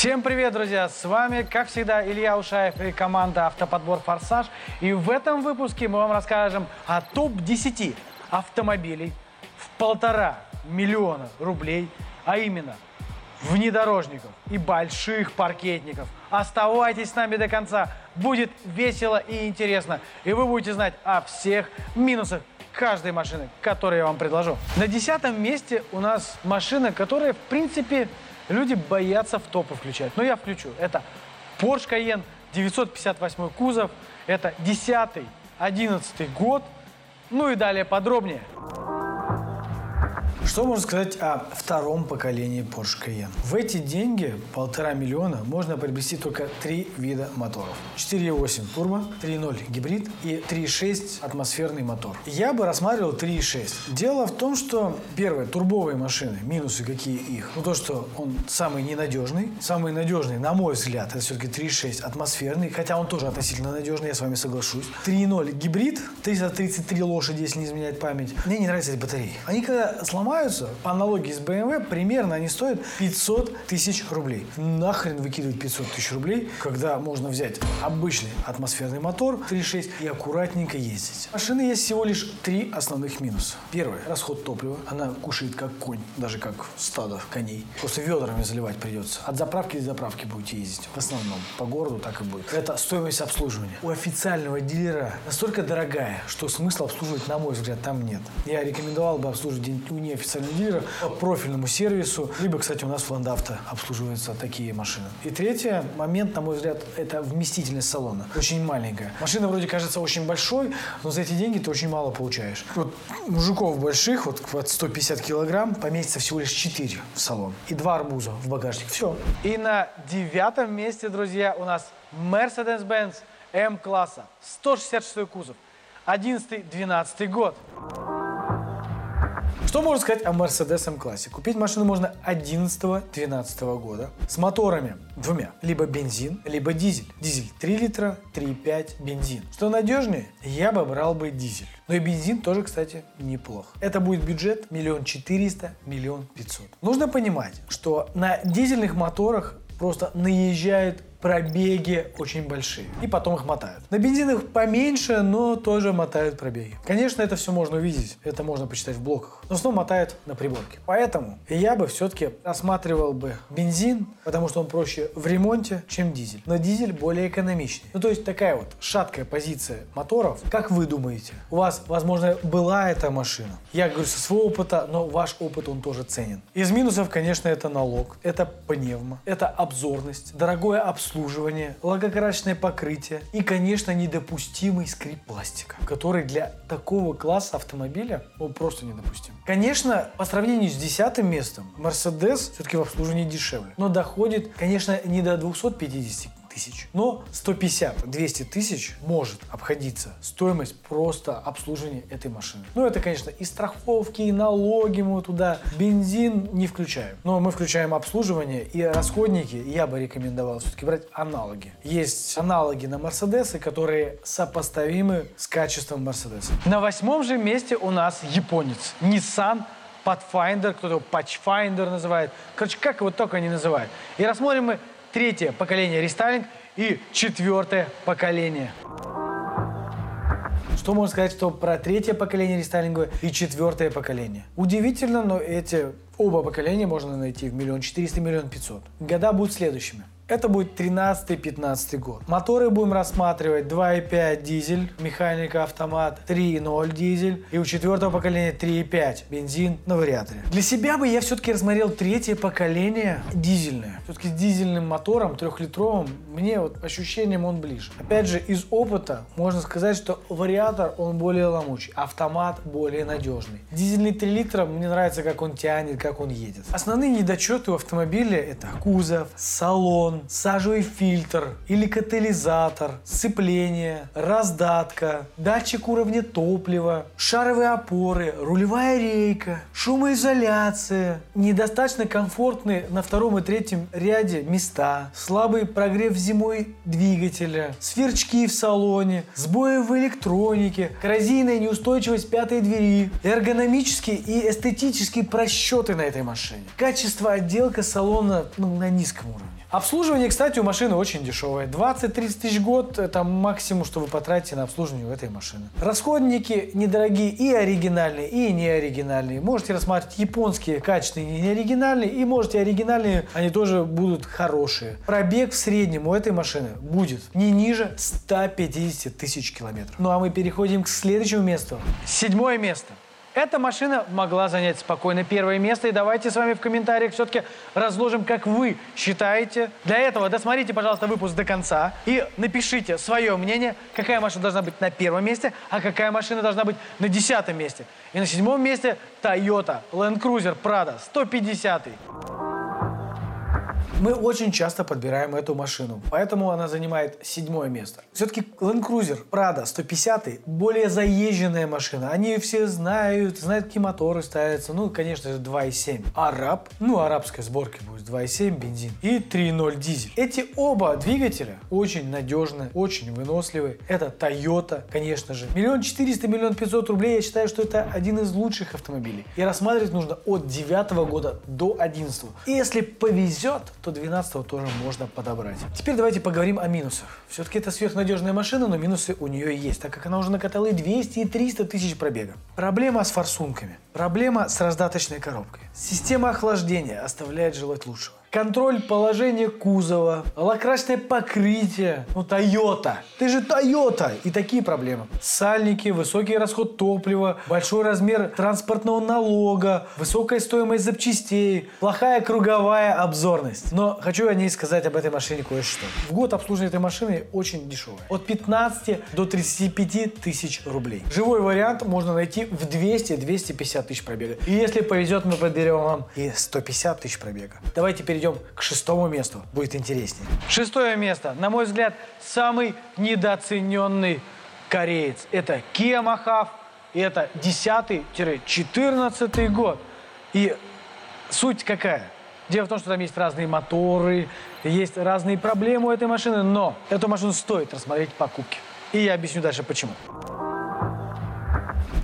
Всем привет, друзья! С вами, как всегда, Илья Ушаев и команда «Автоподбор Форсаж». И в этом выпуске мы вам расскажем о топ-10 автомобилей в полтора миллиона рублей, а именно внедорожников и больших паркетников. Оставайтесь с нами до конца, будет весело и интересно, и вы будете знать о всех минусах каждой машины, которую я вам предложу. На десятом месте у нас машина, которая, в принципе, люди боятся в топы включать. Но я включу. Это Porsche Cayenne 958 кузов. Это 10-11 год. Ну и далее подробнее. Что можно сказать о втором поколении Porsche Cayenne? В эти деньги, полтора миллиона, можно приобрести только три вида моторов. 4.8 турбо, 3.0 гибрид и 3.6 атмосферный мотор. Я бы рассматривал 3.6. Дело в том, что, первое, турбовые машины, минусы какие их? Ну, то, что он самый ненадежный. Самый надежный, на мой взгляд, это все-таки 3.6 атмосферный, хотя он тоже относительно надежный, я с вами соглашусь. 3.0 гибрид, 333 лошади, если не изменяет память. Мне не нравятся эти батареи. Они когда сломаются, по аналогии с BMW, примерно они стоят 500 тысяч рублей. Нахрен выкидывать 500 тысяч рублей, когда можно взять обычный атмосферный мотор 3.6 и аккуратненько ездить. У машины есть всего лишь три основных минуса. Первое – расход топлива. Она кушает как конь, даже как стадо коней. Просто ведрами заливать придется. От заправки до заправки будете ездить. В основном. По городу так и будет. Это стоимость обслуживания. У официального дилера настолько дорогая, что смысла обслуживать, на мой взгляд, там нет. Я рекомендовал бы обслуживать у неофициального дилера по профильному сервису. Либо, кстати, у нас в Ландавто обслуживаются такие машины. И третий момент, на мой взгляд, это вместительность салона. Очень маленькая. Машина вроде кажется очень большой, но за эти деньги ты очень мало получаешь. Вот мужиков больших, вот под 150 килограмм, поместится всего лишь 4 в салон. И два арбуза в багажник. Все. И на девятом месте, друзья, у нас Mercedes-Benz М-класса. 166 кузов. 11-12 год. Что можно сказать о Mercedes M-классе? Купить машину можно 11-12 года с моторами двумя. Либо бензин, либо дизель. Дизель 3 литра, 3,5 бензин. Что надежнее? Я бы брал бы дизель. Но и бензин тоже, кстати, неплох. Это будет бюджет миллион четыреста, миллион пятьсот. Нужно понимать, что на дизельных моторах просто наезжают пробеги очень большие. И потом их мотают. На бензинах поменьше, но тоже мотают пробеги. Конечно, это все можно увидеть. Это можно почитать в блоках. Но снова мотают на приборке. Поэтому я бы все-таки рассматривал бы бензин, потому что он проще в ремонте, чем дизель. Но дизель более экономичный. Ну, то есть такая вот шаткая позиция моторов. Как вы думаете? У вас, возможно, была эта машина. Я говорю со своего опыта, но ваш опыт, он тоже ценен. Из минусов, конечно, это налог, это пневма, это обзорность, дорогое обслуживание обслуживание, лакокрасочное покрытие и, конечно, недопустимый скрип пластика, который для такого класса автомобиля он просто недопустим. Конечно, по сравнению с десятым местом, Mercedes все-таки в обслуживании дешевле, но доходит, конечно, не до 250 тысяч. Но 150-200 тысяч может обходиться стоимость просто обслуживания этой машины. Ну, это, конечно, и страховки, и налоги мы туда, бензин не включаем. Но мы включаем обслуживание и расходники. Я бы рекомендовал все-таки брать аналоги. Есть аналоги на Мерседесы, которые сопоставимы с качеством Мерседеса. На восьмом же месте у нас японец. Nissan Pathfinder, кто-то его Patchfinder называет. Короче, как его только не называют. И рассмотрим мы третье поколение рестайлинг и четвертое поколение. Что можно сказать, что про третье поколение рестайлинга и четвертое поколение? Удивительно, но эти оба поколения можно найти в миллион четыреста, миллион пятьсот. Года будут следующими. Это будет 13-15 год. Моторы будем рассматривать 2.5 дизель, механика автомат, 3.0 дизель и у четвертого поколения 3.5 бензин на вариаторе. Для себя бы я все-таки рассмотрел третье поколение дизельное. Все-таки с дизельным мотором, трехлитровым, мне вот ощущением он ближе. Опять же, из опыта можно сказать, что вариатор он более ломучий, автомат более надежный. Дизельный 3 литра мне нравится, как он тянет, как он едет. Основные недочеты у автомобиля это кузов, салон, сажевый фильтр или катализатор, сцепление, раздатка, датчик уровня топлива, шаровые опоры, рулевая рейка, шумоизоляция, недостаточно комфортные на втором и третьем ряде места, слабый прогрев зимой двигателя, сверчки в салоне, сбои в электронике, коррозийная неустойчивость пятой двери, эргономические и эстетические просчеты на этой машине. Качество отделка салона ну, на низком уровне. Обслуживание, кстати, у машины очень дешевое. 20-30 тысяч год – это максимум, что вы потратите на обслуживание этой машины. Расходники недорогие и оригинальные, и неоригинальные. Можете рассматривать японские качественные и неоригинальные, и можете оригинальные, они тоже будут хорошие. Пробег в среднем у этой машины будет не ниже 150 тысяч километров. Ну а мы переходим к следующему месту. Седьмое место. Эта машина могла занять спокойно первое место. И давайте с вами в комментариях все-таки разложим, как вы считаете. Для этого досмотрите, пожалуйста, выпуск до конца и напишите свое мнение, какая машина должна быть на первом месте, а какая машина должна быть на десятом месте. И на седьмом месте Toyota Land Cruiser Prado 150. Мы очень часто подбираем эту машину, поэтому она занимает седьмое место. Все-таки Land Cruiser Prado 150 более заезженная машина. Они все знают, знают, какие моторы ставятся. Ну, конечно же, 2.7. Араб, ну, арабской сборки будет 2.7 бензин и 3.0 дизель. Эти оба двигателя очень надежны, очень выносливы. Это Toyota, конечно же. Миллион четыреста, миллион пятьсот рублей. Я считаю, что это один из лучших автомобилей. И рассматривать нужно от девятого года до одиннадцатого. Если повезет, то 12 тоже можно подобрать. Теперь давайте поговорим о минусах. Все-таки это сверхнадежная машина, но минусы у нее есть, так как она уже накатала и 200, и 300 тысяч пробега. Проблема с форсунками. Проблема с раздаточной коробкой. Система охлаждения оставляет желать лучшего контроль положения кузова, лакрасное покрытие. Ну, Toyota. Ты же Toyota. И такие проблемы. Сальники, высокий расход топлива, большой размер транспортного налога, высокая стоимость запчастей, плохая круговая обзорность. Но хочу о ней сказать об этой машине кое-что. В год обслуживание этой машины очень дешевое. От 15 до 35 тысяч рублей. Живой вариант можно найти в 200-250 тысяч пробега. И если повезет, мы подберем вам и 150 тысяч пробега. Давайте перейдем перейдем к шестому месту. Будет интереснее. Шестое место, на мой взгляд, самый недооцененный кореец. Это Mahav. И это 10-14 год. И суть какая? Дело в том, что там есть разные моторы, есть разные проблемы у этой машины, но эту машину стоит рассмотреть покупки. И я объясню дальше почему.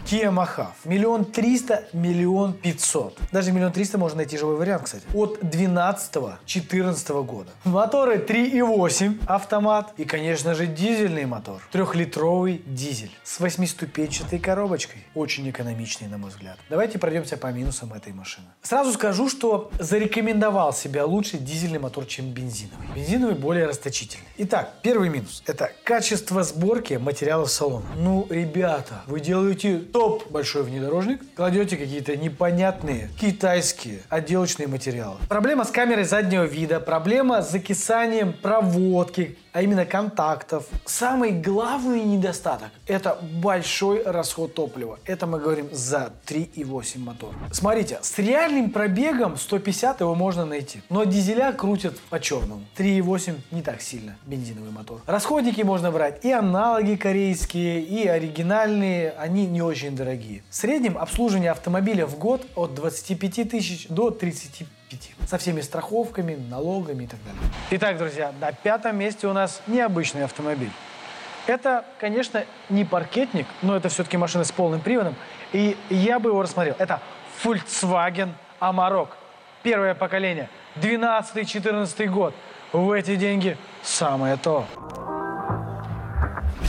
Kia Mahav. Миллион триста, миллион пятьсот. Даже миллион триста можно найти живой вариант, кстати. От 12-14 года. Моторы 3.8 автомат и, конечно же, дизельный мотор. Трехлитровый дизель с восьмиступенчатой коробочкой. Очень экономичный, на мой взгляд. Давайте пройдемся по минусам этой машины. Сразу скажу, что зарекомендовал себя лучше дизельный мотор, чем бензиновый. Бензиновый более расточительный. Итак, первый минус. Это качество сборки материалов салона. Ну, ребята, вы делаете топ большой внедорожник, кладете какие-то непонятные китайские отделочные материалы. Проблема с камерой заднего вида, проблема с закисанием проводки, а именно контактов. Самый главный недостаток – это большой расход топлива. Это мы говорим за 3,8 мотор. Смотрите, с реальным пробегом 150 его можно найти, но дизеля крутят по-черному. 3,8 не так сильно, бензиновый мотор. Расходники можно брать и аналоги корейские, и оригинальные, они не очень дорогие. В среднем обслуживание автомобиля в год от 25 тысяч до 35 5. Со всеми страховками, налогами и так далее. Итак, друзья, на пятом месте у нас необычный автомобиль. Это, конечно, не паркетник, но это все-таки машина с полным приводом. И я бы его рассмотрел. Это Volkswagen Amarok. Первое поколение. 12-14 год. В эти деньги самое то.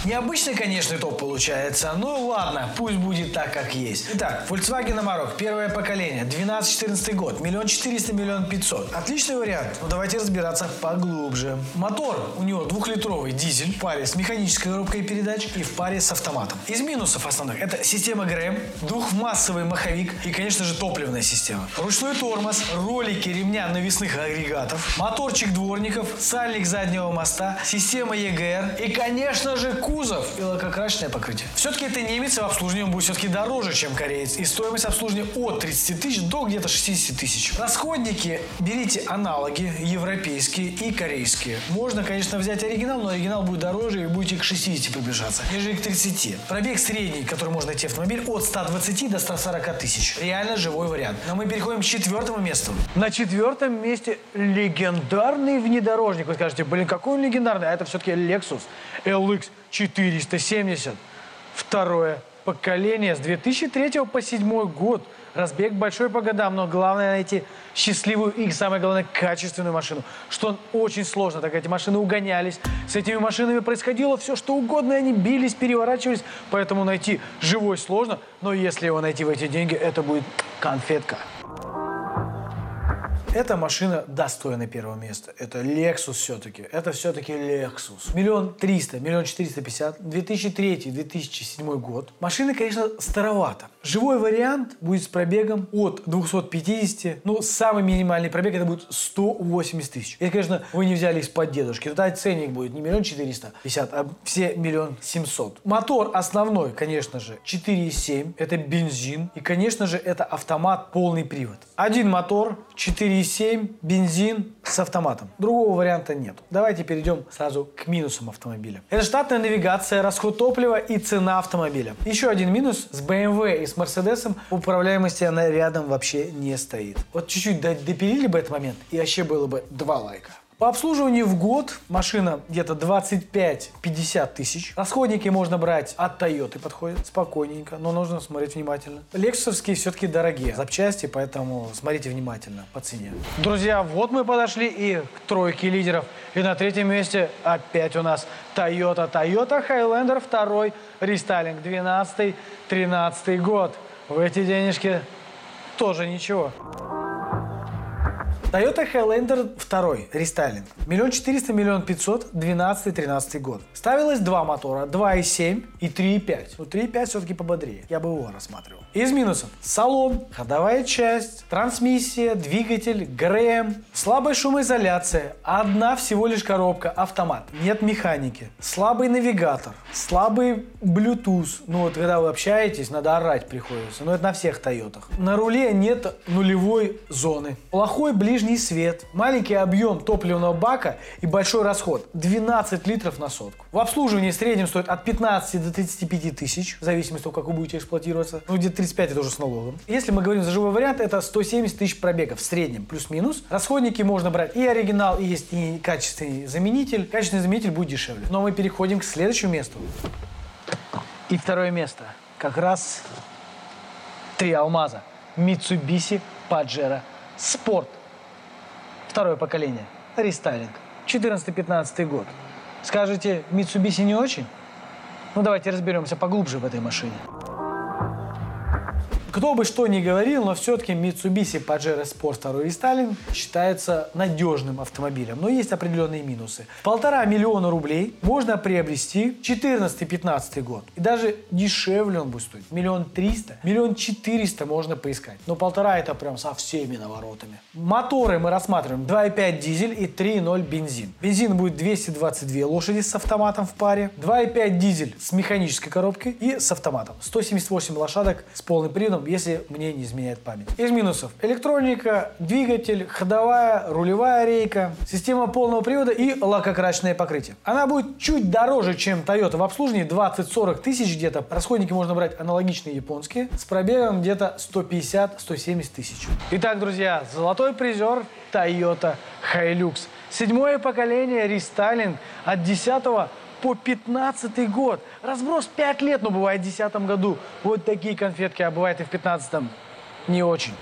Необычный, конечно, топ получается. Ну ладно, пусть будет так, как есть. Итак, Volkswagen Amarok, первое поколение, 12-14 год, миллион четыреста, миллион пятьсот. Отличный вариант, но давайте разбираться поглубже. Мотор у него двухлитровый дизель в паре с механической коробкой передач и в паре с автоматом. Из минусов основных это система ГРМ, двухмассовый маховик и, конечно же, топливная система. Ручной тормоз, ролики ремня навесных агрегатов, моторчик дворников, сальник заднего моста, система EGR и, конечно же, кузов кузов и лакокрасочное покрытие. Все-таки это немец, и в обслуживании он будет все-таки дороже, чем кореец. И стоимость обслуживания от 30 тысяч до где-то 60 тысяч. Расходники берите аналоги европейские и корейские. Можно, конечно, взять оригинал, но оригинал будет дороже и будете к 60 приближаться, нежели к 30. Пробег средний, который можно найти автомобиль, от 120 до 140 тысяч. Реально живой вариант. Но мы переходим к четвертому месту. На четвертом месте легендарный внедорожник. Вы скажете, блин, какой он легендарный? А это все-таки Lexus LX 470. Второе поколение с 2003 по 2007 год. разбег большой по годам, но главное найти счастливую и, самое главное, качественную машину. Что очень сложно, так эти машины угонялись. С этими машинами происходило все, что угодно, и они бились, переворачивались. Поэтому найти живой сложно, но если его найти в эти деньги, это будет конфетка. Эта машина достойна первого места. Это Lexus все-таки. Это все-таки Lexus. Миллион триста, миллион четыреста пятьдесят. 2003-2007 год. Машина, конечно, старовата. Живой вариант будет с пробегом от 250, ну, самый минимальный пробег это будет 180 тысяч. Это, конечно, вы не взяли из-под дедушки. Тогда ценник будет не миллион четыреста пятьдесят, а все миллион семьсот. Мотор основной, конечно же, 4,7. Это бензин. И, конечно же, это автомат полный привод. Один мотор, 4,7, бензин с автоматом. Другого варианта нет. Давайте перейдем сразу к минусам автомобиля. Это штатная навигация, расход топлива и цена автомобиля. Еще один минус с BMW и с Mercedes управляемости она рядом вообще не стоит. Вот чуть-чуть допилили бы этот момент, и вообще было бы два лайка. По обслуживанию в год машина где-то 25-50 тысяч. Расходники можно брать от Toyota, подходят спокойненько, но нужно смотреть внимательно. Лексусовские все-таки дорогие запчасти, поэтому смотрите внимательно по цене. Друзья, вот мы подошли и к тройке лидеров. И на третьем месте опять у нас Toyota. Toyota Highlander 2 рестайлинг 12-13 год. В эти денежки тоже ничего. Toyota Highlander 2, рестайлинг. Миллион четыреста, миллион пятьсот, 12-13 год. Ставилось два мотора, 2,7 и 3,5. Ну 3,5 все-таки пободрее, я бы его рассматривал. Из минусов. Салон, ходовая часть, трансмиссия, двигатель, ГРМ, слабая шумоизоляция, одна всего лишь коробка, автомат, нет механики, слабый навигатор, слабый Bluetooth. Ну вот когда вы общаетесь, надо орать приходится. Но это на всех Тойотах. На руле нет нулевой зоны. Плохой ближний ближний свет, маленький объем топливного бака и большой расход – 12 литров на сотку. В обслуживании в среднем стоит от 15 до 35 тысяч, в зависимости от того, как вы будете эксплуатироваться. Ну, где-то 35 это уже с налогом. Если мы говорим за живой вариант, это 170 тысяч пробегов в среднем, плюс-минус. Расходники можно брать и оригинал, и есть и качественный заменитель. Качественный заменитель будет дешевле. Но мы переходим к следующему месту. И второе место. Как раз три алмаза. Mitsubishi Pajero Sport второе поколение, рестайлинг, 14-15 год. Скажете, Mitsubishi не очень? Ну, давайте разберемся поглубже в этой машине. Кто бы что ни говорил, но все-таки Mitsubishi Pajero Sport 2 Restyling считается надежным автомобилем, но есть определенные минусы. Полтора миллиона рублей можно приобрести 14-15 год. И даже дешевле он будет стоить. Миллион триста, миллион четыреста можно поискать. Но полтора это прям со всеми наворотами. Моторы мы рассматриваем 2.5 дизель и 3.0 бензин. Бензин будет 222 лошади с автоматом в паре. 2.5 дизель с механической коробкой и с автоматом. 178 лошадок с полным приводом если мне не изменяет память. Из минусов. Электроника, двигатель, ходовая, рулевая рейка, система полного привода и лакокрасочное покрытие. Она будет чуть дороже, чем Toyota в обслуживании, 20-40 тысяч где-то. Расходники можно брать аналогичные японские, с пробегом где-то 150-170 тысяч. Итак, друзья, золотой призер Toyota Hilux. Седьмое поколение рестайлинг от 10 по 15 год. Разброс 5 лет, но бывает в 10 году. Вот такие конфетки, а бывает и в 15 не очень.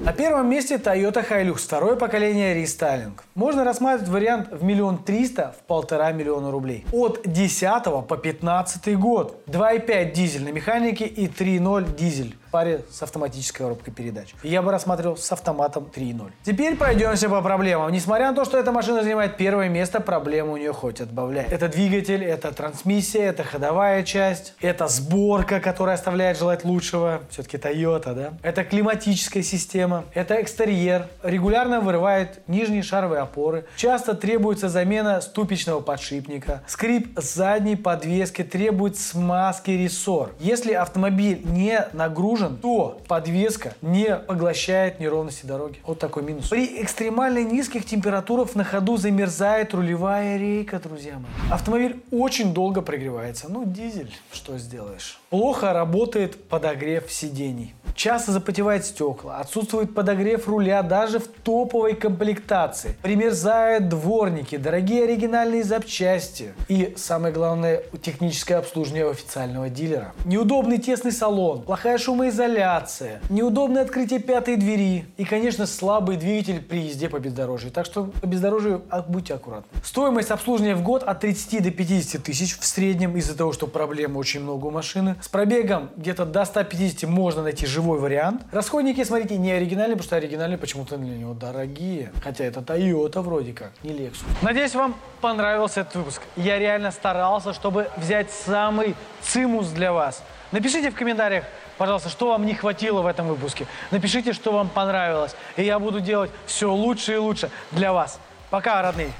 На первом месте Toyota Hilux, второе поколение рестайлинг. Можно рассматривать вариант в миллион триста в полтора миллиона рублей. От 10 по 15 год. 2.5 дизель на механике и 3.0 дизель паре с автоматической коробкой передач. Я бы рассматривал с автоматом 3.0. Теперь пройдемся по проблемам. Несмотря на то, что эта машина занимает первое место, проблемы у нее хоть отбавляй. Это двигатель, это трансмиссия, это ходовая часть, это сборка, которая оставляет желать лучшего. Все-таки Toyota, да? Это климатическая система, это экстерьер, регулярно вырывает нижние шаровые опоры. Часто требуется замена ступичного подшипника. Скрип задней подвески требует смазки рессор. Если автомобиль не нагружен нужен, то подвеска не поглощает неровности дороги. Вот такой минус. При экстремально низких температурах на ходу замерзает рулевая рейка, друзья мои. Автомобиль очень долго прогревается. Ну, дизель, что сделаешь. Плохо работает подогрев сидений. Часто запотевает стекла, отсутствует подогрев руля даже в топовой комплектации. Примерзают дворники, дорогие оригинальные запчасти. И самое главное, техническое обслуживание официального дилера. Неудобный тесный салон, плохая шумоизоляция неудобное открытие пятой двери и, конечно, слабый двигатель при езде по бездорожью. Так что по бездорожью а, будьте аккуратны. Стоимость обслуживания в год от 30 до 50 тысяч в среднем из-за того, что проблем очень много у машины. С пробегом где-то до 150 можно найти живой вариант. Расходники, смотрите, не оригинальные, потому что оригинальные почему-то для него дорогие. Хотя это Toyota вроде как, не Lexus. Надеюсь, вам понравился этот выпуск. Я реально старался, чтобы взять самый цимус для вас. Напишите в комментариях, пожалуйста, что вам не хватило в этом выпуске. Напишите, что вам понравилось. И я буду делать все лучше и лучше для вас. Пока, родные.